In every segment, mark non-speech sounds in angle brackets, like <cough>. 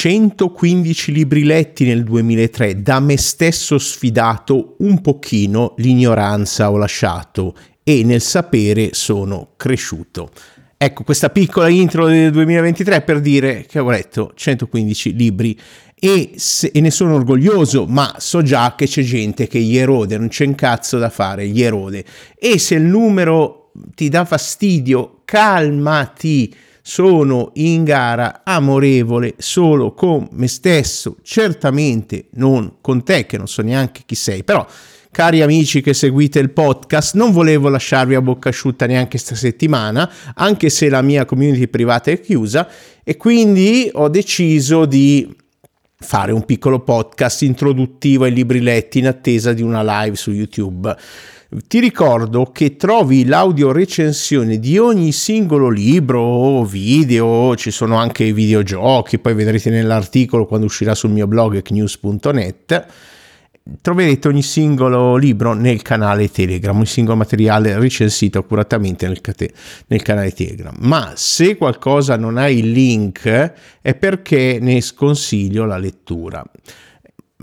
115 libri letti nel 2003, da me stesso sfidato un pochino l'ignoranza ho lasciato e nel sapere sono cresciuto. Ecco, questa piccola intro del 2023 per dire che ho letto 115 libri e, se, e, ne sono orgoglioso, ma so già che c'è gente che gli erode, non c'è un cazzo da fare, gli erode. E se il numero ti dà fastidio, calmati. Sono in gara amorevole solo con me stesso, certamente non con te, che non so neanche chi sei, però Cari amici che seguite il podcast, non volevo lasciarvi a bocca asciutta neanche questa settimana, anche se la mia community privata è chiusa, e quindi ho deciso di fare un piccolo podcast introduttivo ai libri letti in attesa di una live su YouTube. Ti ricordo che trovi l'audio recensione di ogni singolo libro o video, ci sono anche i videogiochi, poi vedrete nell'articolo quando uscirà sul mio blog news.net troverete ogni singolo libro nel canale Telegram, ogni singolo materiale recensito accuratamente nel, nel, canale Telegram. Ma se qualcosa non ha il link è perché ne sconsiglio la lettura.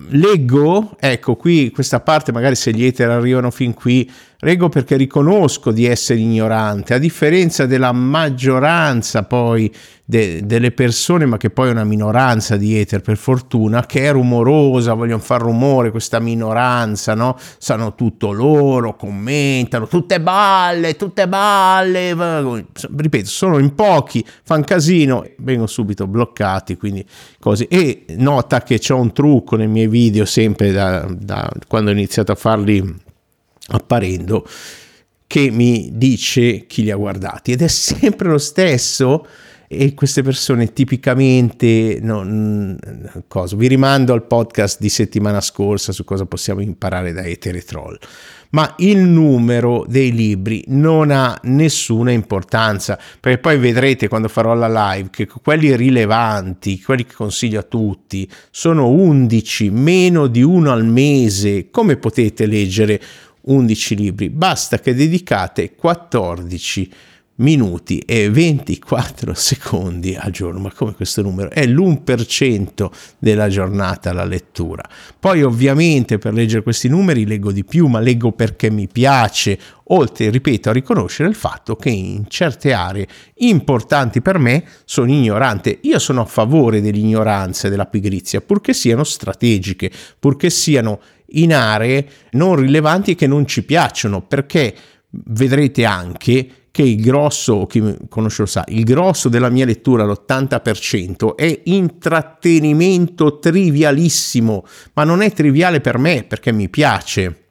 Leggo, ecco qui questa parte, magari se gli ether arrivano fin qui, leggo perché riconosco di essere ignorante, a differenza della maggioranza poi de, delle persone, ma che poi è una minoranza di ether per fortuna, che è rumorosa, vogliono far rumore, questa minoranza, no? Sanno tutto loro, commentano, tutte balle, tutte balle, ripeto, sono in pochi, fanno casino, vengono subito bloccati, quindi così. E nota che c'è un trucco nei miei video, sempre da, da quando ho iniziato a farli apparendo, che mi dice chi li ha guardati. Ed è sempre lo stesso e queste persone tipicamente non, cosa, vi rimando al podcast di settimana scorsa su cosa possiamo imparare da Etere Troll. Ma il numero dei libri non ha nessuna importanza perché poi vedrete quando farò la live che quelli rilevanti quelli che consiglio a tutti sono 11 meno di uno al mese. Come potete leggere 11 libri basta che dedicate 14 minuti e 24 <laughs> secondi al giorno, ma come questo numero? È l'1% della giornata la lettura. Poi ovviamente per leggere questi numeri leggo di più, ma leggo perché mi piace, oltre, ripeto, a riconoscere il fatto che in certe aree importanti per me sono ignorante. Io sono a favore dell'ignoranza e della pigrizia, purché siano strategiche, purché siano in aree non rilevanti e che non ci piacciono, perché vedrete anche che il grosso, chi conosce lo sa, il grosso della mia lettura, l'80%, è intrattenimento trivialissimo, ma non è triviale per me perché mi piace.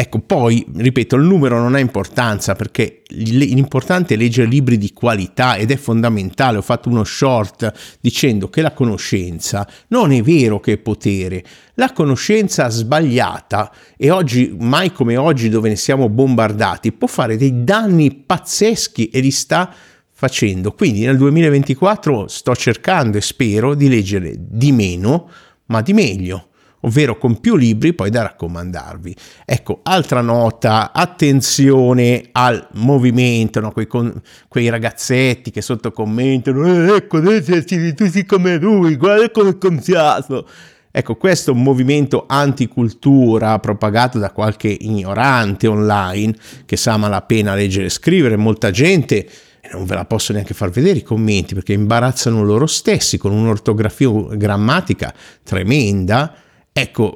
Ecco, poi, ripeto, il numero non ha importanza perché l'importante è leggere libri di qualità ed è fondamentale. Ho fatto uno short dicendo che la conoscenza non è vero che è potere. La conoscenza sbagliata, e oggi, mai come oggi dove ne siamo bombardati, può fare dei danni pazzeschi e li sta facendo. Quindi nel 2024 sto cercando e spero di leggere di meno, ma di meglio ovvero con più libri poi da raccomandarvi. Ecco, altra nota, attenzione al movimento, no? quei, con, quei, ragazzetti che sotto commentano, eh, ecco, sei come lui, guarda come è cambiato. Ecco, questo movimento anticultura propagato da qualche ignorante online che sa malapena leggere e scrivere, molta gente non ve la posso neanche far vedere i commenti perché imbarazzano loro stessi con un'ortografia grammatica tremenda Ecco,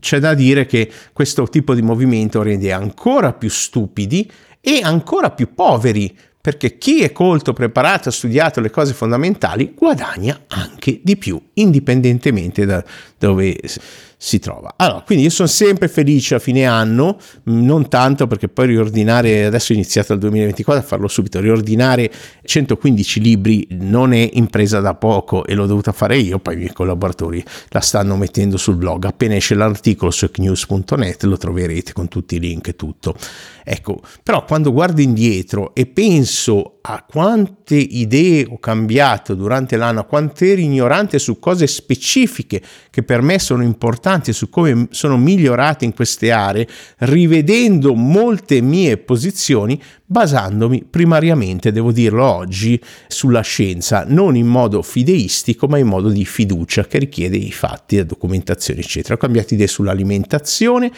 c'è da dire che questo tipo di movimento rende ancora più stupidi e ancora più poveri, perché chi è colto, preparato, ha studiato le cose fondamentali guadagna anche di più, indipendentemente da dove si trova. Allora, quindi io sono sempre felice a fine anno, non tanto perché poi riordinare, adesso è iniziato il 2024 a farlo subito, riordinare 115 libri non è impresa da poco e l'ho dovuta fare io, poi i miei collaboratori la stanno mettendo sul blog, appena esce l'articolo su ecnews.net lo troverete con tutti i link e tutto. Ecco, però quando guardo indietro e penso a quante idee ho cambiato durante l'anno, a quanto ero ignorante su cose specifiche che per me sono importanti su come sono migliorato in queste aree, rivedendo molte mie posizioni, basandomi primariamente, devo dirlo oggi, sulla scienza, non in modo fideistico, ma in modo di fiducia che richiede i fatti, la documentazione, eccetera. Ho cambiato idee sull'alimentazione,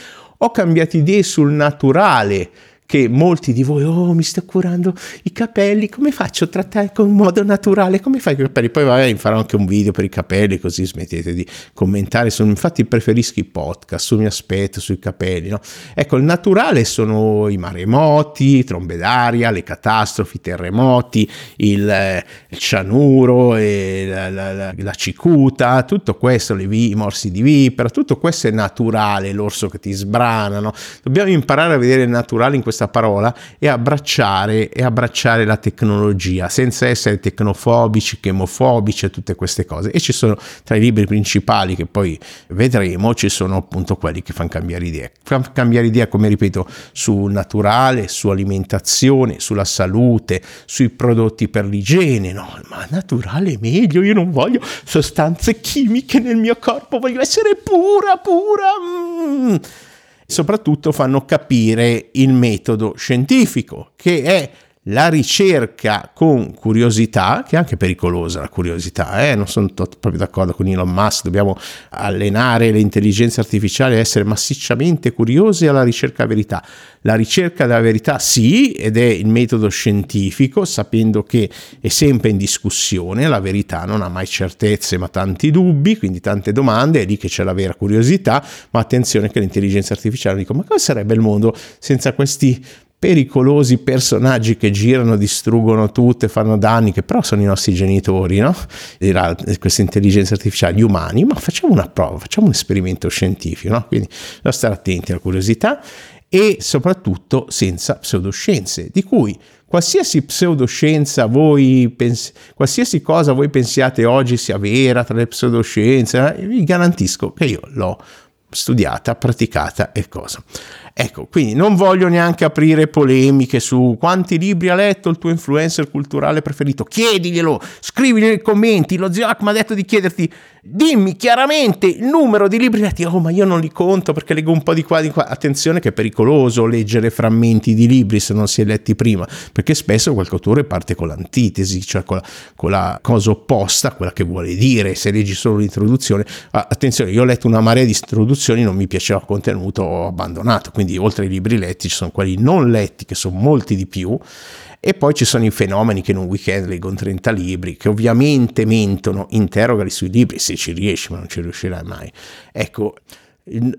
ho cambiato idee sul naturale, che molti di voi, oh mi sto curando i capelli, come faccio a trattare con modo naturale, come fai i capelli? Poi vabbè farò anche un video per i capelli così smettete di commentare, sono, infatti preferisco i podcast sul mio aspetto, sui capelli, no? Ecco, il naturale sono i maremoti, trombe d'aria, le catastrofi, i terremoti, il, eh, il cianuro, la, la, la, la, cicuta, tutto questo, vi, i morsi di vipera, tutto questo è naturale, l'orso che ti sbrana, no? Dobbiamo imparare a vedere il naturale in questo questa parola e abbracciare, e abbracciare la tecnologia senza essere tecnofobici, chemofobici e tutte queste cose. E ci sono tra i libri principali che poi vedremo, ci sono appunto quelli che fanno cambiare idea. Fanno cambiare idea, come ripeto, sul naturale, su alimentazione, sulla salute, sui prodotti per l'igiene. No, ma naturale è meglio, io non voglio sostanze chimiche nel mio corpo, voglio essere pura, pura. Mm soprattutto fanno capire il metodo scientifico, che è la ricerca con curiosità, che è anche pericolosa la curiosità, eh? non sono proprio d'accordo con Elon Musk, dobbiamo allenare le intelligenze artificiali a essere massicciamente curiose alla ricerca della verità. La ricerca della verità sì, ed è il metodo scientifico, sapendo che è sempre in discussione, la verità non ha mai certezze ma tanti dubbi, quindi tante domande, è lì che c'è la vera curiosità, ma attenzione che l'intelligenza artificiale dico, ma cosa sarebbe il mondo senza questi pericolosi personaggi che girano, distruggono tutto e fanno danni, che però sono i nostri genitori, no? Dirà questa intelligenza artificiale, gli umani, ma facciamo una prova, facciamo un esperimento scientifico, no? Quindi da stare attenti alla curiosità e soprattutto senza pseudoscienze, di cui qualsiasi pseudoscienza voi pens- qualsiasi cosa voi pensiate oggi sia vera tra le pseudoscienze, eh, vi garantisco che io l'ho studiata, praticata e cosa. Ecco, quindi non voglio neanche aprire polemiche su quanti libri ha letto il tuo influencer culturale preferito. Chiediglielo, scrivili nei commenti. Lo zio Hack ha detto di chiederti, dimmi chiaramente il numero di libri letti. Oh, ma io non li conto perché leggo un po' di qua di qua. Attenzione che è pericoloso leggere frammenti di libri se non si è letti prima, perché spesso qualche autore parte con l'antitesi, cioè con la, con la cosa opposta quella che vuole dire. Se leggi solo l'introduzione, ah, attenzione, io ho letto una marea di introduzioni, non mi piaceva il contenuto, ho abbandonato quindi oltre ai libri letti ci sono quelli non letti che sono molti di più e poi ci sono i fenomeni che in un weekend leggono 30 libri, che ovviamente mentono, interrogali sui libri se ci riesci, ma non ci riuscirai mai. Ecco,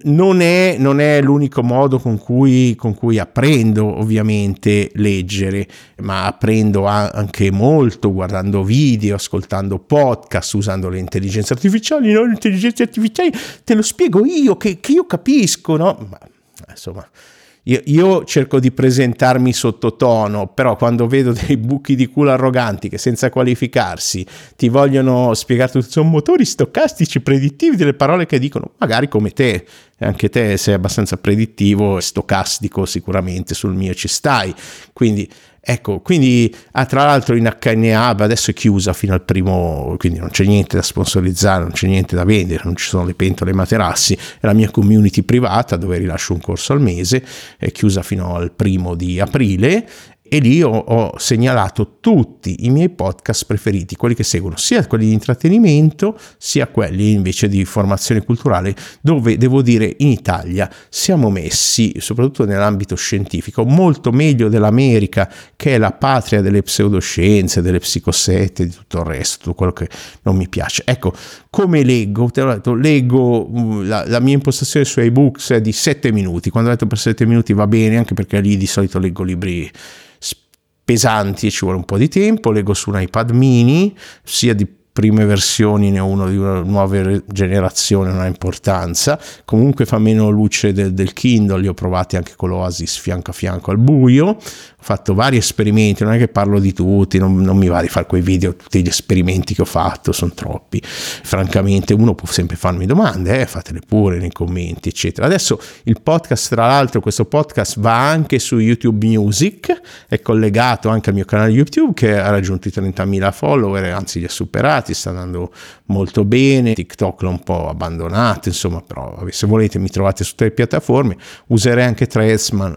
non è, non è l'unico modo con cui, con cui, apprendo ovviamente leggere, ma apprendo anche molto guardando video, ascoltando podcast, usando le intelligenze artificiali. No, le intelligenze artificiali te lo spiego io, che, che io capisco, no? Ma insomma, io, io, cerco di presentarmi sottotono, però quando vedo dei buchi di culo arroganti che senza qualificarsi ti vogliono spiegare tutto, sono motori stocastici predittivi delle parole che dicono, magari come te, anche te sei abbastanza predittivo e stocastico sicuramente sul mio ci stai, quindi Ecco, quindi ah, tra l'altro in HNA adesso è chiusa fino al primo, quindi non c'è niente da sponsorizzare, non c'è niente da vendere, non ci sono le pentole e materassi, è la mia community privata dove rilascio un corso al mese, è chiusa fino al primo di aprile e lì ho, ho, segnalato tutti i miei podcast preferiti, quelli che seguono, sia quelli di intrattenimento, sia quelli invece di formazione culturale, dove devo dire in Italia siamo messi, soprattutto nell'ambito scientifico, molto meglio dell'America, che è la patria delle pseudoscienze, delle psicosette, di tutto il resto, tutto quello che non mi piace. Ecco, come leggo, te l'ho detto, leggo mm, la, la mia impostazione su ebooks è di 7 minuti, quando ho detto per 7 minuti va bene, anche perché lì di solito leggo libri pesanti e ci vuole un po' di tempo, leggo su un iPad mini, sia di prime versioni ne ho uno di una nuova generazione, non ha importanza, comunque fa meno luce del, del Kindle, li ho provati anche con l'Oasis fianco a fianco al buio, fatto vari esperimenti, non è che parlo di tutti, non, non mi va di fare quei video, tutti gli esperimenti che ho fatto, sono troppi. Francamente uno può sempre farmi domande, eh, fatele pure nei commenti, eccetera. Adesso il podcast, tra l'altro, questo podcast va anche su YouTube Music, è collegato anche al mio canale YouTube che ha raggiunto i 30.000 follower, anzi li ha superati, sta andando molto bene, TikTok l'ho un po' abbandonato, insomma, però se volete mi trovate su tutte le piattaforme, userei anche Threads, ma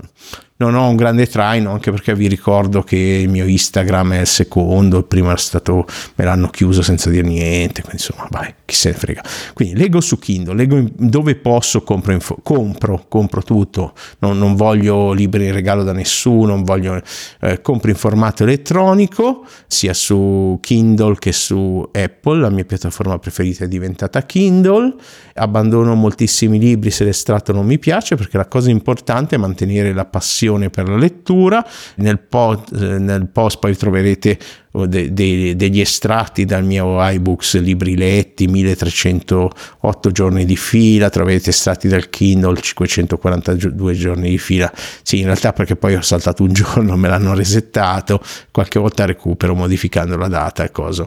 non ho un grande traino anche perché vi ricordo che il mio Instagram è il secondo, il primo era stato, me l'hanno chiuso senza dire niente, quindi insomma vai, chi se ne frega. Quindi leggo su Kindle, leggo dove posso, compro, info, compro, compro tutto, non, non, voglio libri in regalo da nessuno, voglio, eh, compro in formato elettronico, sia su Kindle che su Apple, la mia piattaforma preferita è diventata Kindle, abbandono moltissimi libri se l'estratto non mi piace perché la cosa importante è mantenere la passione passione per la lettura. Nel, pod, eh, nel post poi troverete de, de, degli estratti dal mio iBooks libri letti, 1308 giorni di fila, troverete estratti dal Kindle 542 giorni di fila. Sì, in realtà perché poi ho saltato un <laughs> giorno, me l'hanno resettato, qualche volta recupero modificando la data e cosa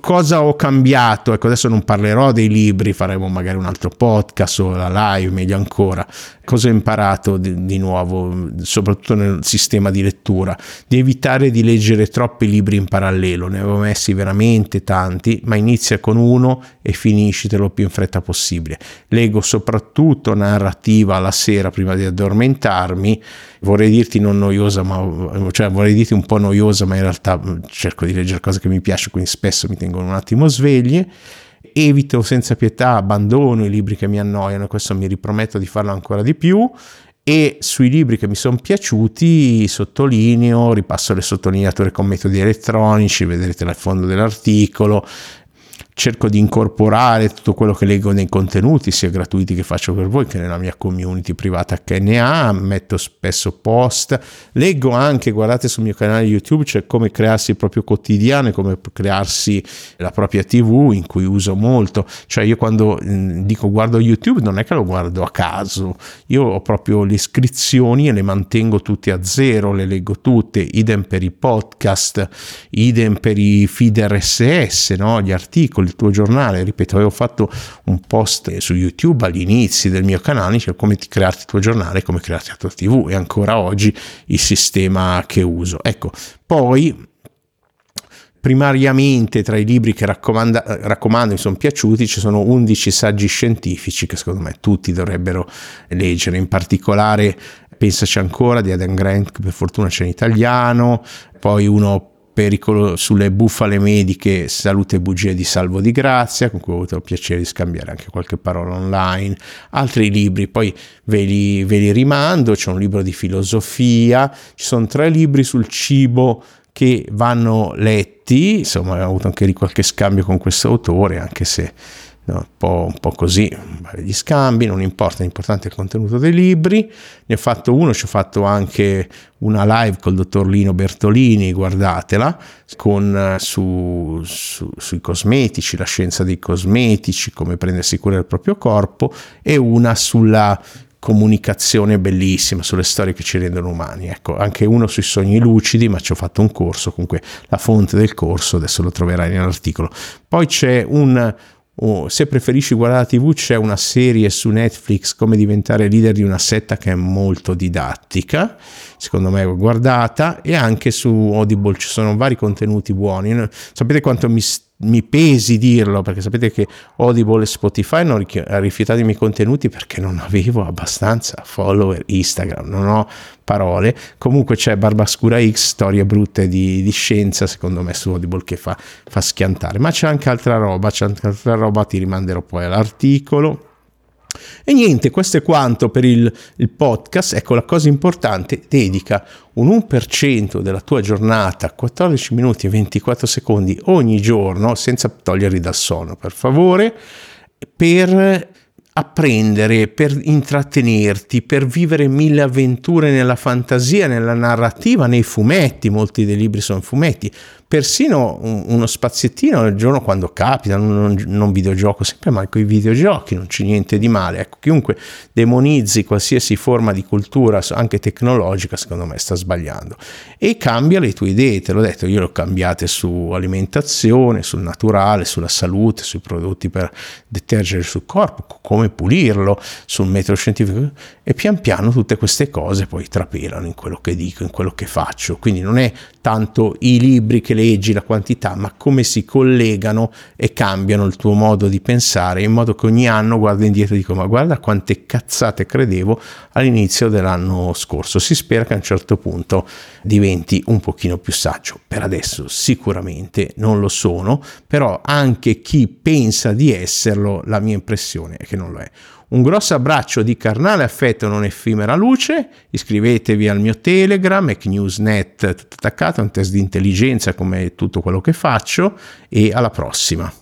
cosa ho cambiato? Ecco, adesso non parlerò dei libri, faremo magari un altro podcast o la live, meglio ancora. Cosa ho imparato di, di, nuovo, soprattutto nel sistema di lettura? Di evitare di leggere troppi libri in parallelo, ne avevo messi veramente tanti, ma inizia con uno e finiscitelo più in fretta possibile. Leggo soprattutto narrativa la sera prima di addormentarmi, vorrei dirti non noiosa, ma cioè vorrei dirti un po' noiosa, ma in realtà cerco di leggere cose che mi piacciono, quindi spesso mi tengono un attimo sveglie evito senza pietà, abbandono i libri che mi annoiano, questo mi riprometto di farlo ancora di più e sui libri che mi sono piaciuti sottolineo, ripasso le sottolineature con metodi elettronici, vedrete nel fondo dell'articolo, cerco di incorporare tutto quello che leggo nei contenuti, sia gratuiti che faccio per voi, che nella mia community privata HNA, metto spesso post, leggo anche, guardate sul mio canale YouTube, c'è come crearsi il proprio quotidiano e come crearsi la propria TV, in cui uso molto, cioè io quando mm, dico guardo YouTube non è che lo guardo a caso, io ho proprio le iscrizioni e le mantengo tutte a zero, le leggo tutte, idem per i podcast, idem per i feed RSS, no? gli articoli, il tuo giornale. Ripeto, avevo fatto un post su YouTube agli inizi del mio canale, cioè come crearti il tuo giornale, come crearti la tua TV e ancora oggi il sistema che uso. Ecco, poi primariamente tra i libri che raccomando mi sono piaciuti ci sono 11 saggi scientifici che secondo me tutti dovrebbero leggere, in particolare Pensaci ancora di Adam Grant, che per fortuna c'è in italiano, poi uno pericolo sulle bufale mediche Salute e bugie di Salvo di Grazia, con cui ho avuto il piacere di scambiare anche qualche parola online, altri libri, poi ve li, ve li rimando, c'è un libro di filosofia, ci sono tre libri sul cibo che vanno letti, insomma ho avuto anche di qualche scambio con questo autore, anche se un po', un po', così, gli scambi, non importa, l'importante è il contenuto dei libri. Ne ho fatto uno, ci ho fatto anche una live col dottor Lino Bertolini, guardatela, con, su, su, sui cosmetici, la scienza dei cosmetici, come prendersi cura del proprio corpo, e una sulla comunicazione bellissima sulle storie che ci rendono umani. Ecco, anche uno sui sogni lucidi, ma ci ho fatto un corso, comunque la fonte del corso adesso lo troverai nell'articolo. Poi c'è un, o se preferisci guardare la tv c'è una serie su Netflix come diventare leader di una setta che è molto didattica secondo me guardata e anche su Audible. Ci sono vari contenuti buoni. Sapete quanto mi mi pesi dirlo perché sapete che Audible e Spotify hanno rifiutato i miei contenuti perché non avevo abbastanza follower Instagram, non ho parole. Comunque c'è Barbascura X, storie brutte di, di scienza, secondo me su Audible che fa, fa schiantare, ma c'è anche altra roba, c'è anche altra roba, ti rimanderò poi all'articolo. E niente, questo è quanto per il, il, podcast. Ecco, la cosa importante, dedica un 1% della tua giornata, 14 minuti e 24 secondi ogni giorno, senza toglierli dal sonno, per favore, per apprendere, per intrattenerti, per vivere mille avventure nella fantasia, nella narrativa, nei fumetti, molti dei libri sono fumetti, persino uno spaziettino al giorno quando capita, non, non videogioco sempre mai con i videogiochi, non c'è niente di male. Ecco, chiunque demonizzi qualsiasi forma di cultura, anche tecnologica, secondo me sta sbagliando. E cambia le tue idee, te l'ho detto, io le ho cambiate su alimentazione, sul naturale, sulla salute, sui prodotti per detergere sul corpo, come pulirlo, sul metodo scientifico e pian piano tutte queste cose poi trapelano in quello che dico, in quello che faccio. Quindi non è tanto i libri che leggi, la quantità, ma come si collegano e cambiano il tuo modo di pensare, in modo che ogni anno guardo indietro e dico ma guarda quante cazzate credevo all'inizio dell'anno scorso. Si spera che a un certo punto diventi un pochino più saggio. Per adesso sicuramente non lo sono, però anche chi pensa di esserlo, la mia impressione è che non lo è. Un grosso abbraccio di carnale affetto non effimera luce, iscrivetevi al mio Telegram, MacNewsNet tutto attaccato, un test di intelligenza come tutto quello che faccio e alla prossima.